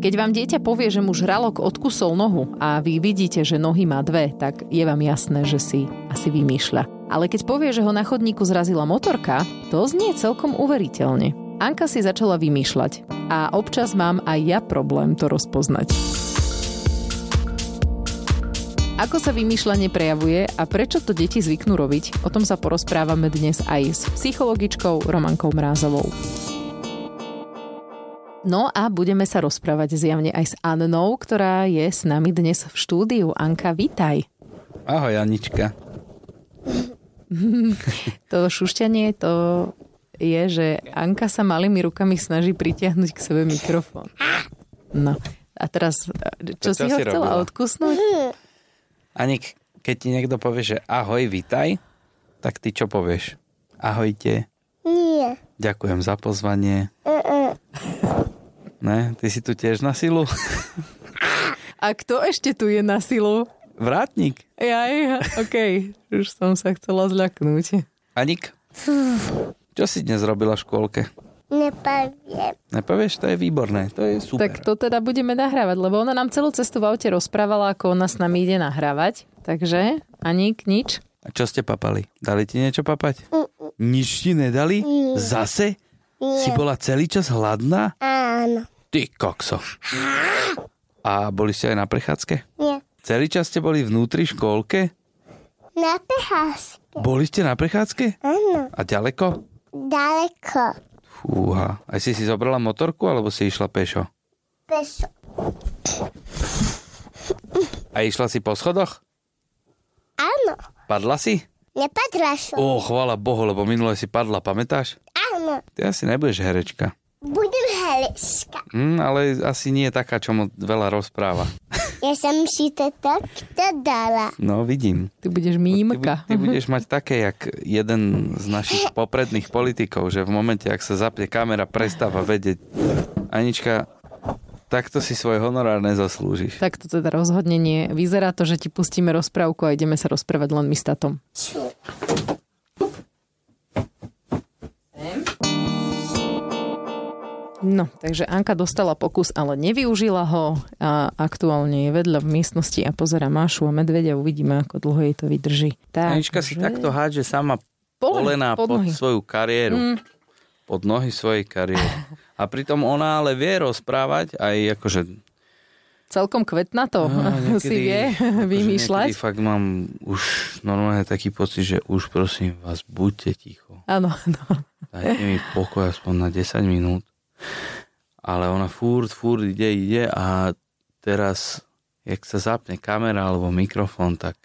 Keď vám dieťa povie, že mu žralok odkusol nohu a vy vidíte, že nohy má dve, tak je vám jasné, že si asi vymýšľa. Ale keď povie, že ho na chodníku zrazila motorka, to znie celkom uveriteľne. Anka si začala vymýšľať a občas mám aj ja problém to rozpoznať. Ako sa vymýšľanie prejavuje a prečo to deti zvyknú robiť, o tom sa porozprávame dnes aj s psychologičkou Romankou Mrázovou. No a budeme sa rozprávať zjavne aj s Annou, ktorá je s nami dnes v štúdiu. Anka, vítaj. Ahoj, Anička. to šušťanie, to je, že Anka sa malými rukami snaží pritiahnuť k sebe mikrofón. No. A teraz, čo to si ho si chcela robila? odkusnúť? Anik, keď ti niekto povie, že ahoj, vítaj, tak ty čo povieš? Ahojte. Nie. Ďakujem za pozvanie. Uh-uh. Ne, ty si tu tiež na silu? A kto ešte tu je na silu? Vrátnik. Jaj, okej. Okay. Už som sa chcela zľaknúť. Anik, čo si dnes robila v škôlke? Nepoviem. Nepovieš? To je výborné, to je super. Tak to teda budeme nahrávať, lebo ona nám celú cestu v aute rozprávala, ako ona s nami ide nahrávať. Takže, Anik, nič? A čo ste papali? Dali ti niečo papať? Mm-mm. Nič ti nedali? Mm. Zase? Nie. Si bola celý čas hladná? Áno. Ty kokso. A boli ste aj na prechádzke? Nie. Celý čas ste boli vnútri škôlke? Na prechádzke. Boli ste na prechádzke? Áno. A ďaleko? Ďaleko. Fúha. Aj si si zobrala motorku, alebo si išla pešo? Pešo. A išla si po schodoch? Áno. Padla si? Nepadla som. Ó, chvála Bohu, lebo minule si padla, pamätáš? Áno. Ty asi nebudeš herečka. Budem herečka. Mm, ale asi nie je taká, čo mu veľa rozpráva. Ja som si to takto dala. No, vidím. Ty budeš mímka. Ty, ty budeš mať také, jak jeden z našich popredných politikov, že v momente, ak sa zapne kamera, prestáva vedieť. Anička, takto si svoj honorár nezaslúžiš. Tak to teda rozhodne nie. Vyzerá to, že ti pustíme rozprávku a ideme sa rozprávať len my s tatom. Čo? No, takže Anka dostala pokus, ale nevyužila ho a aktuálne je vedľa v miestnosti a pozera Mášu a medvedia. Uvidíme, ako dlho jej to vydrží. Tak, Anička že... si takto hádže sama polená pod, pod svoju kariéru. Mm. Pod nohy svojej kariéry. A pritom ona ale vie rozprávať aj akože celkom kvetná to no, niekedy, si vie vymýšľať. fakt mám už normálne taký pocit, že už prosím vás, buďte ticho. Áno, no. Dajte mi pokoj aspoň na 10 minút. Ale ona furt, furt ide, ide a teraz, jak sa zapne kamera alebo mikrofón, tak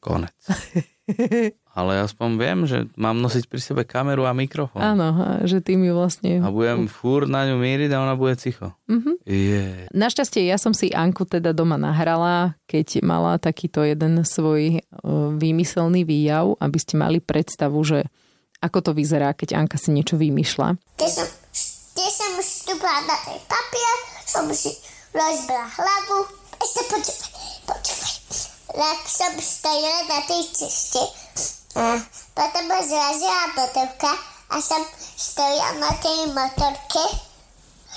konec. Ale aspoň viem, že mám nosiť pri sebe kameru a mikrofón. Áno, že ty mi vlastne... A budem furt na ňu míriť a ona bude ticho. Mm-hmm. Yeah. Našťastie ja som si Anku teda doma nahrala, keď mala takýto jeden svoj výmyselný výjav, aby ste mali predstavu, že ako to vyzerá, keď Anka si niečo vymýšľa. Keď som som vstúpila na ten papier, som si rozbila hlavu. Ešte počúvaj, počúvaj. Tak som stojila na tej ceste. A potom ma zrazila motorka a som stojila na tej motorke.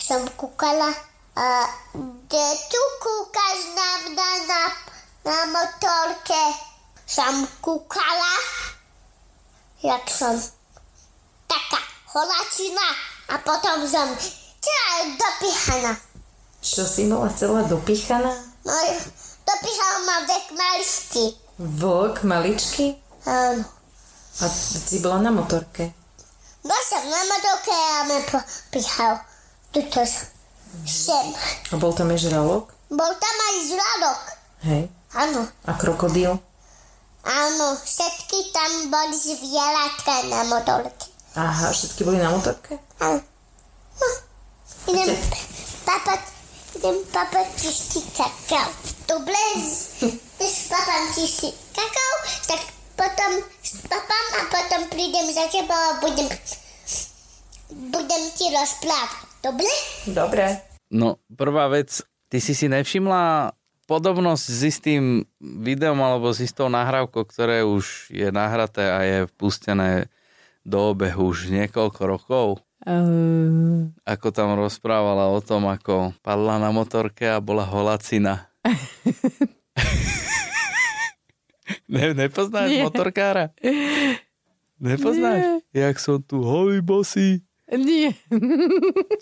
Som kúkala. A kde tu kúkaš na mňa na, na motorke? Som kúkala, jak som taká holačina a potom som celá dopichaná. Čo si bola celá dopichaná? No, dopichal ma vek maličky. Vlk maličky? Áno. A si bola na motorke? Bol som na motorke a ma popichal. Tuto sem. A bol tam aj žralok? Bol tam aj žralok. Hej. Áno. A krokodíl? Áno, všetky tam boli zvieratka na motorke. Aha, všetky boli na motorke? Áno. No, idem papať, idem papať čistý kakao. Dobre, než papám čistý kakao, tak potom papám a potom prídem za teba a budem, budem ti rozprávať. Dobre? Dobre. No, prvá vec, ty si si nevšimla podobnosť s istým videom alebo s istou nahrávkou, ktoré už je nahraté a je pustené do obehu už niekoľko rokov. Uh, Ako tam rozprávala o tom, ako padla na motorke a bola holacina. ne, nepoznáš Nie. motorkára? Nepoznáš? Jak som tu holý bosý, nie,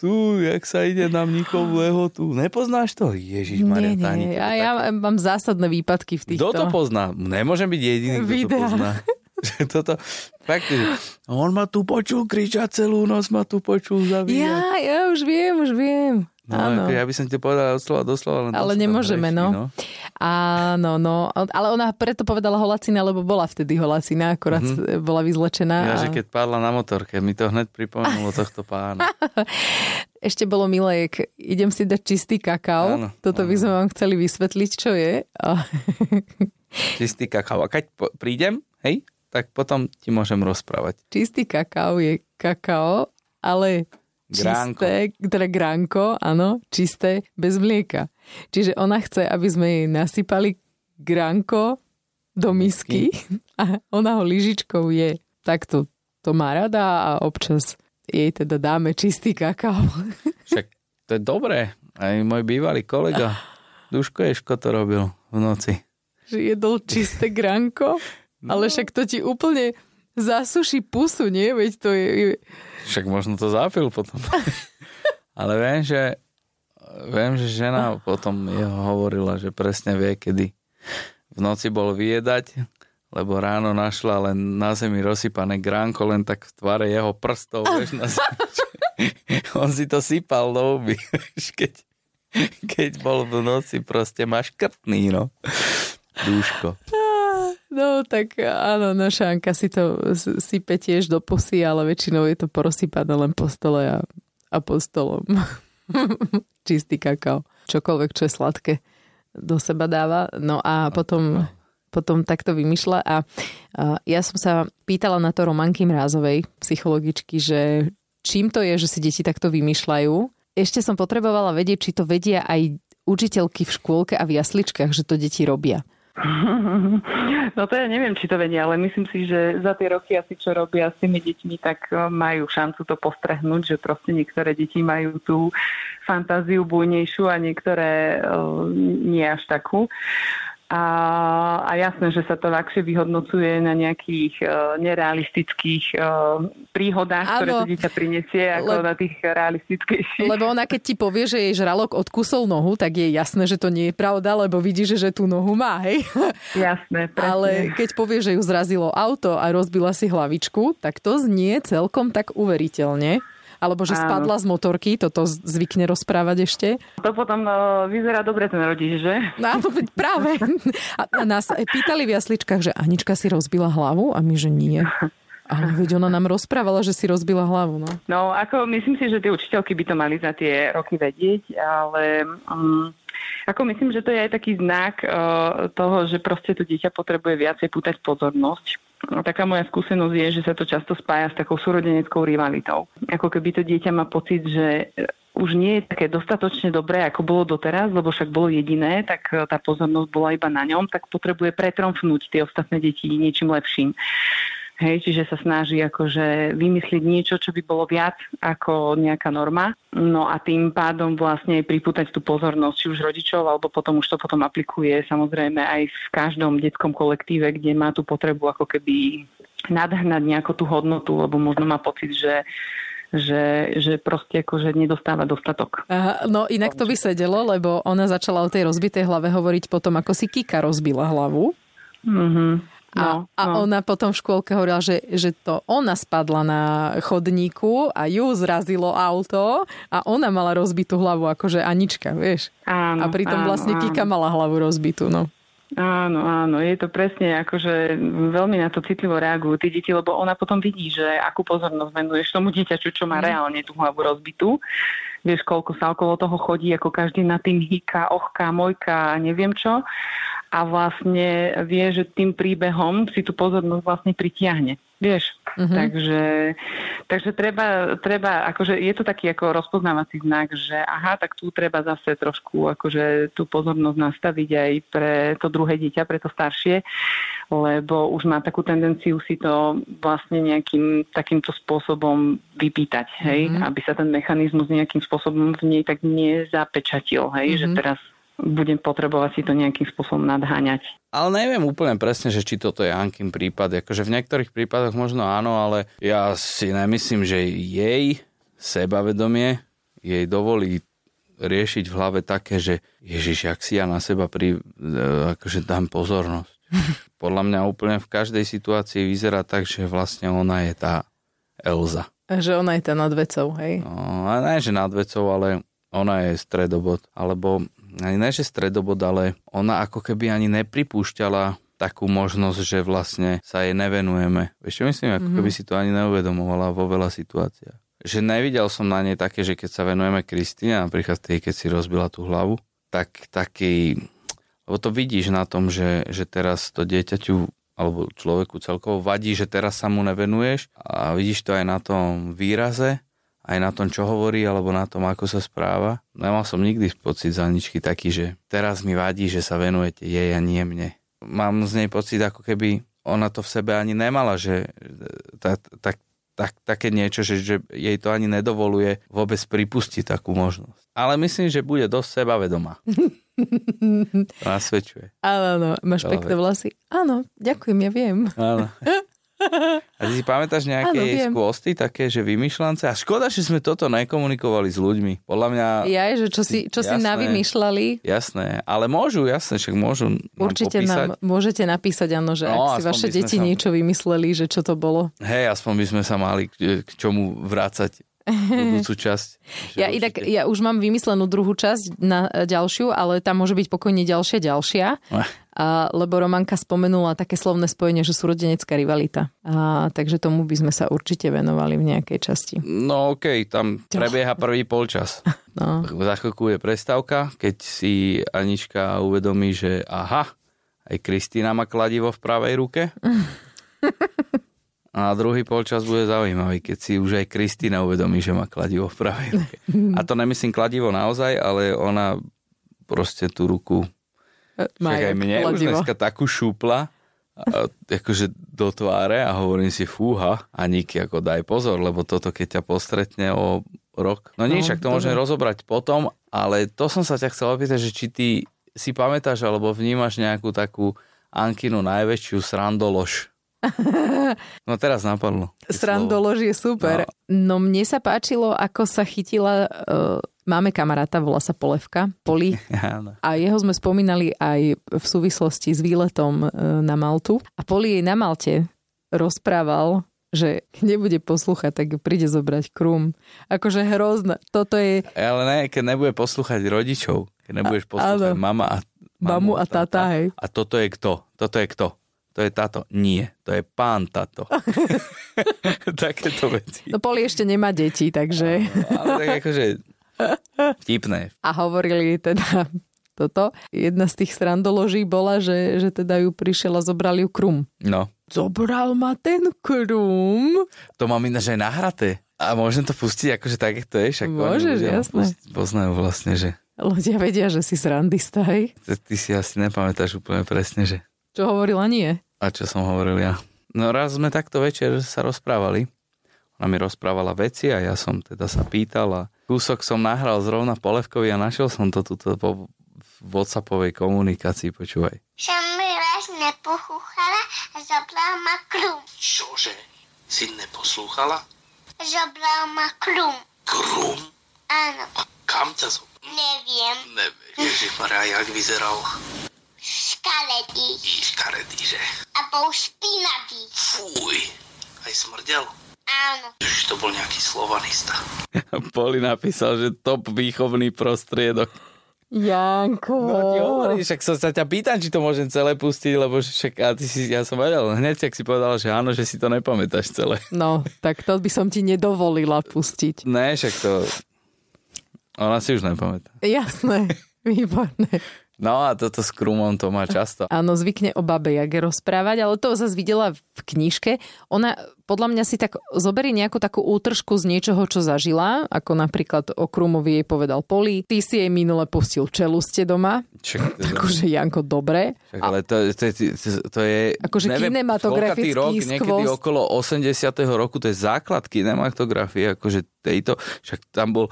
tu, jak sa ide na mníkovú lehotu. Nepoznáš to? Ježiš, Maria, nie, nie. Ja, ja mám zásadné výpadky v týchto... Kto to pozná? Nemôžem byť jediný, kto to Videá. pozná. Toto, fakt, on ma tu počul kričať celú noc, ma tu počul zavíjať. Ja, ja už viem, už viem. No, Áno. ako ja by som ti povedal od slova do slova, len Ale nemôžeme, breší, no. Áno, no. Ale ona preto povedala holacina, lebo bola vtedy holacina, akorát mm-hmm. bola vyzlečená. Ja, a- že keď padla na motorke, mi to hneď pripomenulo tohto pána. Ešte bolo milé, keď idem si dať čistý kakao. Áno, Toto by áno. sme vám chceli vysvetliť, čo je. Čistý kakao. A keď prídem, hej, tak potom ti môžem rozprávať. Čistý kakao je kakao, ale Gránko. čisté, teda gránko, áno, čisté, bez mlieka. Čiže ona chce, aby sme jej nasypali gránko do misky a ona ho lyžičkou je. Takto to má rada a občas jej teda dáme čistý kakao. Však to je dobré. Aj môj bývalý kolega Duško Ješko to robil v noci. Že jedol čisté gránko, ale však to ti úplne zasuší pusu, nie? Veď to je... Však možno to zapil potom. Ale viem, že viem, že žena potom jeho hovorila, že presne vie, kedy v noci bol vyjedať, lebo ráno našla len na zemi rozsypané gránko, len tak v tvare jeho prstov, vieš, na zemi. On si to sypal do huby, keď, keď bol v noci proste maškrtný, no. Dúško. No tak áno, naša Anka si to sype tiež do pusy, ale väčšinou je to porozsypané len po stole a, a po stolom. Čistý kakao. Čokoľvek, čo je sladké, do seba dáva. No a potom, potom takto vymýšľa. A, a ja som sa pýtala na to Romanky Mrázovej, psychologičky, že čím to je, že si deti takto vymýšľajú. Ešte som potrebovala vedieť, či to vedia aj učiteľky v škôlke a v jasličkách, že to deti robia. No to ja neviem, či to vedia, ale myslím si, že za tie roky asi čo robia s tými deťmi, tak eh, majú šancu to postrehnúť, že proste niektoré deti majú tú fantáziu bujnejšiu a niektoré eh, nie až takú. A, a jasné, že sa to ľahšie vyhodnocuje na nejakých uh, nerealistických uh, príhodách, ktoré Áno. to dieťa prinesie, ako Le- na tých realistickejších. Lebo ona keď ti povie, že jej žralok odkusol nohu, tak je jasné, že to nie je pravda, lebo vidí, že, že tú nohu má, hej. Jasné, presne. Ale keď povie, že ju zrazilo auto a rozbila si hlavičku, tak to znie celkom tak uveriteľne. Alebo že Áno. spadla z motorky, toto zvykne rozprávať ešte. To potom uh, vyzerá dobre ten rodič, že? No práve. A a nás pýtali v jasličkách, že Anička si rozbila hlavu a my, že nie. Ale veď ona nám rozprávala, že si rozbila hlavu. No. No, ako myslím si, že tie učiteľky by to mali za tie roky vedieť, ale um, ako myslím, že to je aj taký znak uh, toho, že proste to dieťa potrebuje viacej pútať pozornosť. Taká moja skúsenosť je, že sa to často spája s takou súrodeneckou rivalitou. Ako keby to dieťa má pocit, že už nie je také dostatočne dobré, ako bolo doteraz, lebo však bolo jediné, tak e, tá pozornosť bola iba na ňom, tak potrebuje pretromfnúť tie ostatné deti niečím lepším. Hej, čiže sa snaží akože vymyslieť niečo, čo by bolo viac ako nejaká norma. No a tým pádom vlastne pripútať tú pozornosť, či už rodičov, alebo potom už to potom aplikuje samozrejme aj v každom detskom kolektíve, kde má tú potrebu ako keby nadhnať nejakú tú hodnotu, lebo možno má pocit, že že, že proste akože nedostáva dostatok. Aha, no inak to by sedelo, lebo ona začala o tej rozbitej hlave hovoriť potom, ako si Kika rozbila hlavu. Mm-hmm. A, No, a no. ona potom v škôlke hovorila, že, že to ona spadla na chodníku a ju zrazilo auto a ona mala rozbitú hlavu, akože Anička, vieš. Áno, A pritom áno, vlastne áno. Kika mala hlavu rozbitú, no. Áno, áno, je to presne akože veľmi na to citlivo reagujú tí deti, lebo ona potom vidí, že akú pozornosť venuješ tomu dieťaču, čo má reálne tú hlavu rozbitú. Vieš, koľko sa okolo toho chodí, ako každý na tým hýka, ochka, mojka a neviem čo. A vlastne vie, že tým príbehom si tú pozornosť vlastne pritiahne. Vieš, uh-huh. takže, takže treba, treba, akože je to taký ako rozpoznávací znak, že aha, tak tu treba zase trošku akože tú pozornosť nastaviť aj pre to druhé dieťa, pre to staršie, lebo už má takú tendenciu si to vlastne nejakým takýmto spôsobom vypýtať, hej, uh-huh. aby sa ten mechanizmus nejakým spôsobom v nej tak nezapečatil, hej, uh-huh. že teraz budem potrebovať si to nejakým spôsobom nadháňať. Ale neviem úplne presne, že či toto je Ankin prípad. Akože v niektorých prípadoch možno áno, ale ja si nemyslím, že jej sebavedomie jej dovolí riešiť v hlave také, že Ježiš, ak si ja na seba pri, e, akože dám pozornosť. Podľa mňa úplne v každej situácii vyzerá tak, že vlastne ona je tá Elza. Že ona je tá nad vecou, hej? No, ne, že nad vecou, ale ona je stredobod. Alebo ani ne, že stredobod, ale ona ako keby ani nepripúšťala takú možnosť, že vlastne sa jej nevenujeme. Vieš čo myslím, ako mm-hmm. keby si to ani neuvedomovala vo veľa situáciách. Že nevidel som na nej také, že keď sa venujeme Kristine, napríklad tej, keď si rozbila tú hlavu, tak taký, lebo to vidíš na tom, že, že teraz to dieťaťu alebo človeku celkovo vadí, že teraz sa mu nevenuješ a vidíš to aj na tom výraze, aj na tom, čo hovorí, alebo na tom, ako sa správa. Nemal som nikdy pocit za ničky taký, že teraz mi vadí, že sa venujete jej a nie mne. Mám z nej pocit, ako keby ona to v sebe ani nemala, že tak, tak, tak, také niečo, že, že jej to ani nedovoluje vôbec pripustiť takú možnosť. Ale myslím, že bude dosť sebavedomá. Nasvedčuje. Áno, áno. Máš pekné vlasy? Áno, ďakujem, ja viem. Áno. A ty si pamätáš nejaké jej skvosty, také, že vymýšľance? A škoda, že sme toto nekomunikovali s ľuďmi. Podľa mňa... Ja, že čo si, čo jasné, si navymýšľali. Jasné, ale môžu, jasné, však môžu nám Určite popísať. nám môžete napísať, áno, že no, ak si vaše deti sa... niečo vymysleli, že čo to bolo. Hej, aspoň by sme sa mali k, k čomu vrácať budúcu časť. Ja, inak, ja už mám vymyslenú druhú časť na ďalšiu, ale tam môže byť pokojne ďalšia, ďalšia. A, lebo Romanka spomenula také slovné spojenie, že sú rodenecká rivalita. A, takže tomu by sme sa určite venovali v nejakej časti. No okej, okay, tam prebieha prvý polčas. No. Za chvíľku je prestávka, keď si Anička uvedomí, že aha, aj Kristýna má kladivo v pravej ruke. A druhý polčas bude zaujímavý, keď si už aj Kristýna uvedomí, že má kladivo v pravej ruke. A to nemyslím kladivo naozaj, ale ona proste tú ruku má aj mne kladivo. už dneska takú šúpla akože do tváre a hovorím si fúha a Niky ako daj pozor, lebo toto keď ťa postretne o rok. No nie, no, však to môžeme rozobrať potom, ale to som sa ťa chcel opýtať, že či ty si pamätáš alebo vnímaš nejakú takú Ankinu najväčšiu srandolož No teraz napadlo. Srandolož je super. No. no mne sa páčilo, ako sa chytila... Uh, máme kamaráta, volá sa Polevka, Poli. A jeho sme spomínali aj v súvislosti s výletom uh, na Maltu. A Poli jej na Malte rozprával, že nebude poslúchať, tak príde zobrať krum. Akože hrozné. Toto je... Ale ne, keď nebude poslúchať rodičov, keď nebudeš poslúchať a, mama a mamu a tata, tata, hej. A toto je kto? Toto je kto? To je táto. Nie, to je pán táto. Takéto veci. No Poli ešte nemá deti, takže... ale tak akože vtipné. A hovorili teda toto. Jedna z tých srandoloží bola, že, že teda ju prišiel a zobral ju krum. No. Zobral ma ten krum. To mám ináč aj nahraté. A môžem to pustiť akože tak, to je? Však Môžeš, jasné. Poznajú vlastne, že... Ľudia vedia, že si srandista, hej? Ty si asi nepamätáš úplne presne, že... Čo hovorila nie? A čo som hovoril ja? No raz sme takto večer sa rozprávali. Ona mi rozprávala veci a ja som teda sa pýtal a kúsok som nahral zrovna Polevkovi a našiel som to tuto po Whatsappovej komunikácii, počúvaj. Som mi raz nepochúchala a zobrala ma krum. Čože? Si neposlúchala? Zobrala ma krum. Krum? Áno. A kam ťa zobral? Neviem. Nevieš, Ježišmarja, jak vyzeral? Škaredý. Škaredý, že? A bol špinavý. Fuj, aj smrdel? Áno. Už to bol nejaký slovanista. Poli napísal, že top výchovný prostriedok. Janko. No ti hovorím, však som sa ťa pýtam, či to môžem celé pustiť, lebo však a ty si, ja som vedel, hneď ak si povedal, že áno, že si to nepamätáš celé. No, tak to by som ti nedovolila pustiť. Ne, však to... Ona si už nepamätá. Jasné, výborné. No a toto s Krumom to má často. Áno, zvykne o babe Jage rozprávať, ale to zase videla v knižke. Ona podľa mňa si tak zoberie nejakú takú útržku z niečoho, čo zažila, ako napríklad o Krumovi jej povedal Poli. Ty si jej minule pustil čeluste doma. Čak, Takže Janko, dobre. Však, ale to, to, to, to je... Akože kinematografický rok, niekedy skvost. okolo 80. roku, to je základ kinematografie, akože tejto, však tam bol,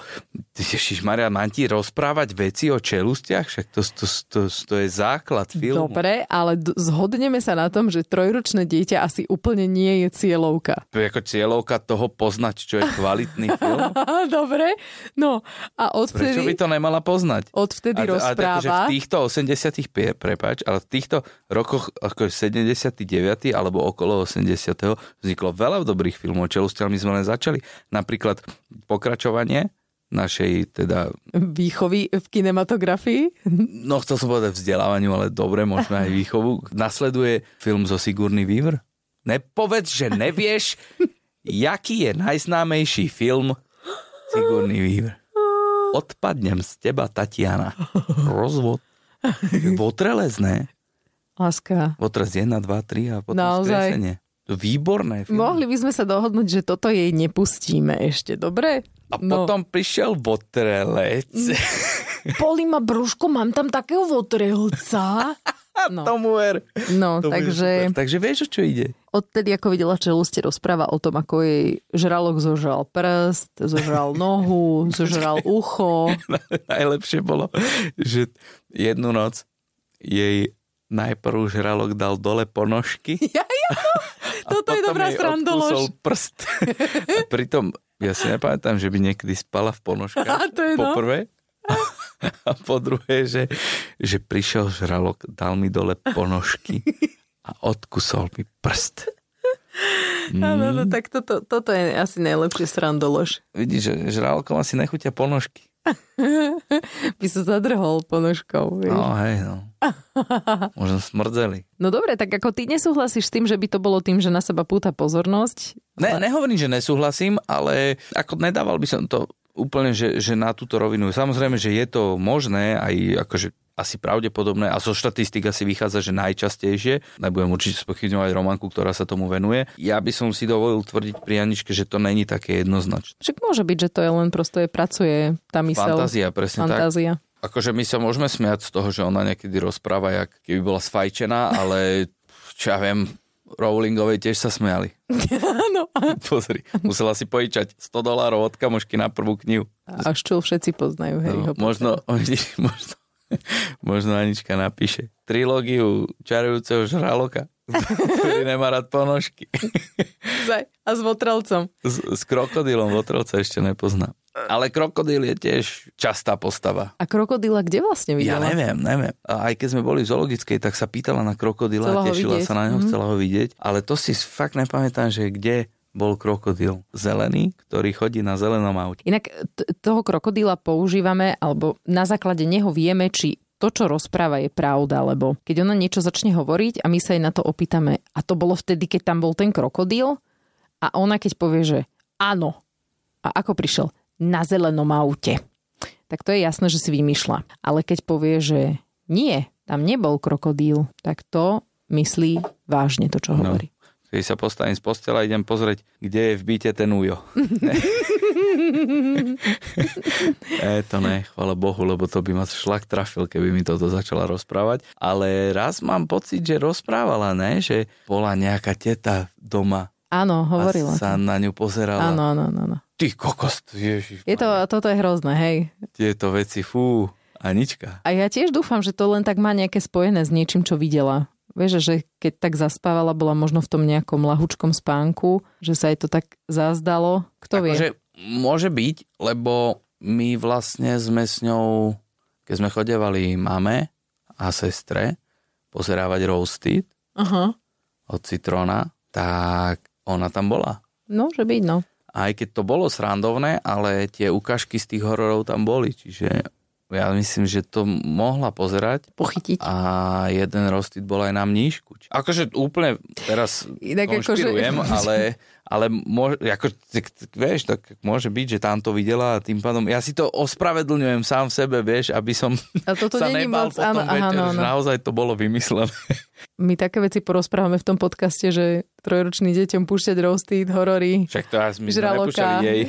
Ježiš Maria, mám ti rozprávať veci o čelustiach, však to, to, to, to je základ filmu. Dobre, ale zhodneme sa na tom, že trojročné dieťa asi úplne nie je cieľovka. To je ako cieľovka toho poznať, čo je kvalitný film. Dobre, no a odvtedy... Prečo by to nemala poznať? Odvtedy A- a rozpráva. takže v týchto 80 pie- prepáč, ale v týchto rokoch ako 79. alebo okolo 80. vzniklo veľa dobrých filmov, čelustiaľ my sme len začali. Napríklad pokračovanie našej teda, Výchovy v kinematografii. no chcel som povedať vzdelávaniu, ale dobre, môžeme aj výchovu. Nasleduje film zo Sigurný Weaver. Nepovedz, že nevieš, jaký je najznámejší film Sigurný Weaver. Odpadnem z teba, Tatiana. Rozvod. Votrelec, ne? Láska. Votrelec 1, 2, 3 a potom Naozaj? skresenie. Výborné film. Mohli by sme sa dohodnúť, že toto jej nepustíme ešte, dobre? A potom prišiel Votrelec. Poli ma brúško, mám tam takého votrelca. No, Tomu ver. no To bude takže super. Takže vieš, o čo ide? odtedy, ako videla čeluste, rozpráva o tom, ako jej žralok zožral prst, zožral nohu, zožral ucho. Najlepšie bolo, že jednu noc jej najprv žralok dal dole ponožky. Ja, ja, a toto je dobrá odkúsol prst. A pritom, ja si nepamätám, že by niekedy spala v ponožkách. A to je no. po prvé. A po druhé, že, že prišiel žralok, dal mi dole ponožky a odkusol mi prst. Áno, no, tak toto, toto je asi najlepšie srandolož. Vidíš, že žralokom asi nechutia ponožky. By sa zadrhol ponožkou. Vieš. No hej, no. Možno smrdzeli. No dobre, tak ako ty nesúhlasíš s tým, že by to bolo tým, že na seba púta pozornosť? Ne, nehovorím, že nesúhlasím, ale ako nedával by som to úplne, že, že na túto rovinu. Samozrejme, že je to možné, aj akože asi pravdepodobné a zo štatistik asi vychádza, že najčastejšie. Nebudem určite spochybňovať Romanku, ktorá sa tomu venuje. Ja by som si dovolil tvrdiť pri Janičke, že to není také jednoznačné. Však môže byť, že to je len proste pracuje tá mysel. Fantázia, presne tak. Fantázia. Akože my sa môžeme smiať z toho, že ona niekedy rozpráva, jak keby bola sfajčená, ale čo ja viem, Rowlingovej tiež sa smiali. Áno. Pozri, musela si pojičať 100 dolárov od kamošky na prvú knihu. Až čo všetci poznajú Harryho No, možno, možno, možno Anička napíše trilógiu čarujúceho žraloka, ktorý nemá rád ponožky. A s votrelcom. S, s krokodílom Votrelca ešte nepozná. Ale krokodíl je tiež častá postava. A krokodíla kde vlastne Ja videla? neviem, neviem. A aj keď sme boli v zoologickej, tak sa pýtala na krokodíla a tešila vidieť. sa na neho, Mhm. chcela ho vidieť. Ale to si fakt nepamätám, že kde bol krokodíl. Zelený, ktorý chodí na zelenom aute. Inak t- toho krokodíla používame, alebo na základe neho vieme, či to, čo rozpráva, je pravda, lebo keď ona niečo začne hovoriť a my sa jej na to opýtame, a to bolo vtedy, keď tam bol ten krokodíl, a ona keď povie, že áno, a ako prišiel? Na zelenom aute. Tak to je jasné, že si vymýšľa. Ale keď povie, že nie, tam nebol krokodíl, tak to myslí vážne to, čo No. hovorí. Keď sa postavím z postela, idem pozrieť, kde je v byte ten ujo. e, to ne, chvala Bohu, lebo to by ma šlak trafil, keby mi toto začala rozprávať. Ale raz mám pocit, že rozprávala, ne? Že bola nejaká teta doma Áno, hovorila. a sa na ňu pozerala. Áno, áno, áno. Ty kokos, ježiš. Je to, toto je hrozné, hej. Tieto veci, fú, Anička. A ja tiež dúfam, že to len tak má nejaké spojené s niečím, čo videla. Vieš, že keď tak zaspávala, bola možno v tom nejakom lahučkom spánku, že sa jej to tak zazdalo. Kto vie? Akože môže byť, lebo my vlastne sme s ňou, keď sme chodevali mame a sestre pozerávať Roasted Aha. od Citrona, tak ona tam bola. No, že byť, no. Aj keď to bolo srandovné, ale tie ukážky z tých hororov tam boli, čiže ja myslím, že to mohla pozerať Pochytiť. a jeden rostit bol aj na mníšku. Akože úplne teraz Inak konšpirujem, akože- ale, ale môže, ako, vieš, tak môže byť, že tam to videla a tým pádom, ja si to ospravedlňujem sám v sebe, vieš, aby som A toto sa nebal moc, potom áno, večer, áno, že áno. naozaj to bolo vymyslené. My také veci porozprávame v tom podcaste, že trojročným deťom púšťať roasty, horory. Však to ja my sme Žraloka. nepúšťali jej.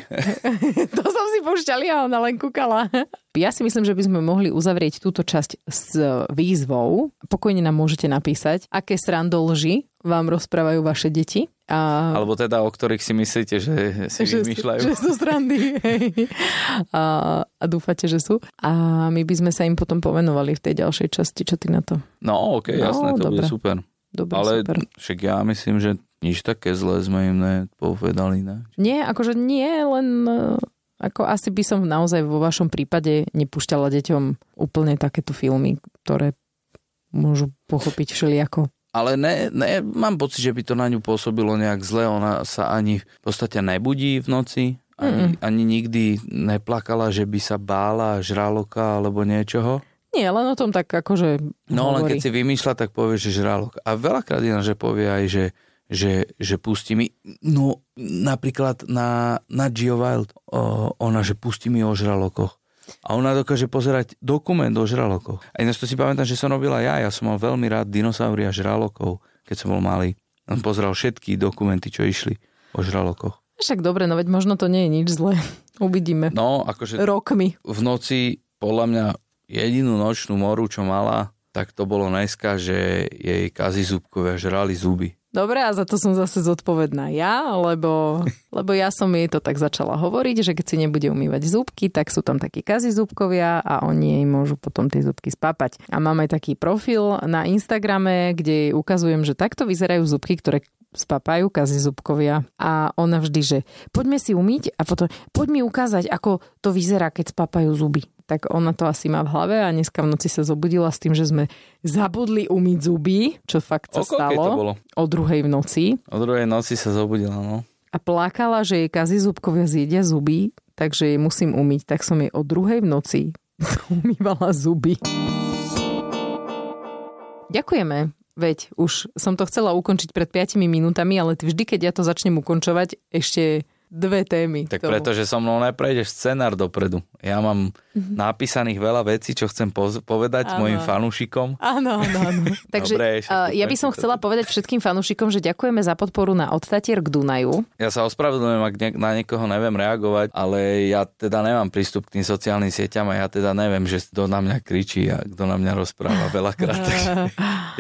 to som si púšťali a ona len kúkala. Ja si myslím, že by sme mohli uzavrieť túto časť s výzvou. Pokojne nám môžete napísať, aké srandolži vám rozprávajú vaše deti. A Alebo teda, o ktorých si myslíte, že si že, vymýšľajú. že sú srandy. hej. A, a dúfate, že sú. A my by sme sa im potom povenovali v tej ďalšej časti. Čo ty na to? No, ok, No, jasné, to dobre. bude super. Dobre, Ale super. však ja myslím, že nič také zlé sme im nepovedali, ne? Nie, akože nie, len e, ako asi by som naozaj vo vašom prípade nepúšťala deťom úplne takéto filmy, ktoré môžu pochopiť všelijako. Ale ne, ne, mám pocit, že by to na ňu pôsobilo nejak zle. Ona sa ani v podstate nebudí v noci. Ani, ani nikdy neplakala, že by sa bála žraloka alebo niečoho. Nie, len o tom tak akože No len hovorí. keď si vymýšľa, tak povie, že žralok. A veľakrát iná, že povie aj, že, že, že pustí mi, no napríklad na, na Geo Wild, o, ona, že pustí mi o žralokoch. A ona dokáže pozerať dokument o žralokoch. A ináč to si pamätám, že som robila ja. Ja som mal veľmi rád dinosaury a žralokov, keď som bol malý. On pozeral všetky dokumenty, čo išli o žralokoch. Však dobre, no veď možno to nie je nič zlé. Uvidíme. No, akože Rokmi. v noci podľa mňa jedinú nočnú moru, čo mala, tak to bolo dneska, že jej kazizúbkovia žrali zuby. Dobre, a za to som zase zodpovedná ja, lebo, lebo ja som jej to tak začala hovoriť, že keď si nebude umývať zúbky, tak sú tam takí kazizúbkovia a oni jej môžu potom tie zúbky spápať. A mám aj taký profil na Instagrame, kde jej ukazujem, že takto vyzerajú zúbky, ktoré spápajú kazizúbkovia. A ona vždy, že poďme si umyť a potom poď mi ukázať, ako to vyzerá, keď spápajú zuby. Tak ona to asi má v hlave a dneska v noci sa zobudila s tým, že sme zabudli umyť zuby, čo fakt sa O stalo. to bolo? O druhej v noci O druhej noci sa zobudila, no. a plakala, že jej kazizúbkovia zjedia zuby, takže jej musím umyť. Tak som jej o druhej v noci umývala zuby. Ďakujeme. Veď už som to chcela ukončiť pred 5 minútami, ale vždy, keď ja to začnem ukončovať, ešte dve témy. Tak preto, že so mnou neprejdeš scenár dopredu. Ja mám napísaných veľa vecí, čo chcem poz- povedať. Áno. mojim fanúšikom. Áno, áno, áno. Takže Dobre, uh, ja by som to chcela povedať všetkým fanúšikom, že ďakujeme za podporu na Od Tatier k Dunaju. Ja sa ospravedlňujem, ak ne- na niekoho neviem reagovať, ale ja teda nemám prístup k tým sociálnym sieťam a ja teda neviem, že kto na mňa kričí a kto na mňa rozpráva veľakrát. takže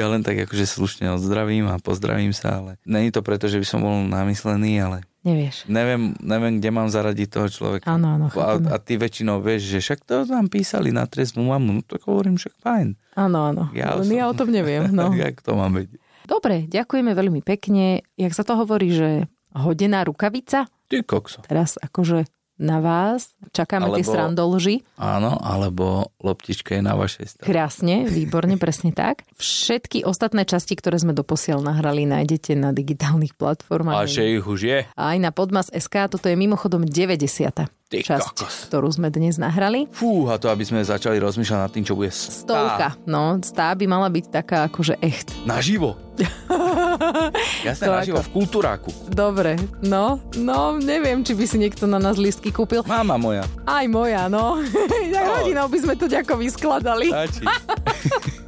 ja len tak akože slušne odzdravím a pozdravím sa, ale není to preto, že by som bol namyslený, ale Nevieš. neviem, neviem kde mám zaradiť toho človeka. Áno, áno, a, a ty väčšinou vieš, že však to nám písali na trestnú mamu, no tak hovorím, však fajn. Áno, áno. Ja Len som- ja o tom neviem. No. Jak to mám byť? Dobre, ďakujeme veľmi pekne. Jak sa to hovorí, že hodená rukavica? Ty kokso. Teraz akože na vás. Čakáme tie Alebo- srandolži. Áno, alebo loptička je na vašej strane. Krásne, výborne, presne tak. Všetky ostatné časti, ktoré sme doposiaľ nahrali, nájdete na digitálnych platformách. A že ich už je. Aj na Podmas.sk. Toto je mimochodom 90. Ty časť, kokos. ktorú sme dnes nahrali. Fú, a to aby sme začali rozmýšľať nad tým, čo bude stá. Stovka. No, stá by mala byť taká akože echt. Naživo. Jasné, To naživo, ako- v kultúráku. Dobre, no, no, neviem, či by si niekto na nás listky kúpil. Mama moja. Aj moja, no. tak No. hodinou by sme to ďako vyskladali.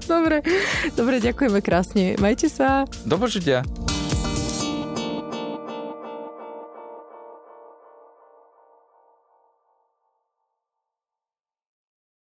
Dobre, dobre, ďakujeme krásne. Majte sa. Do počutia.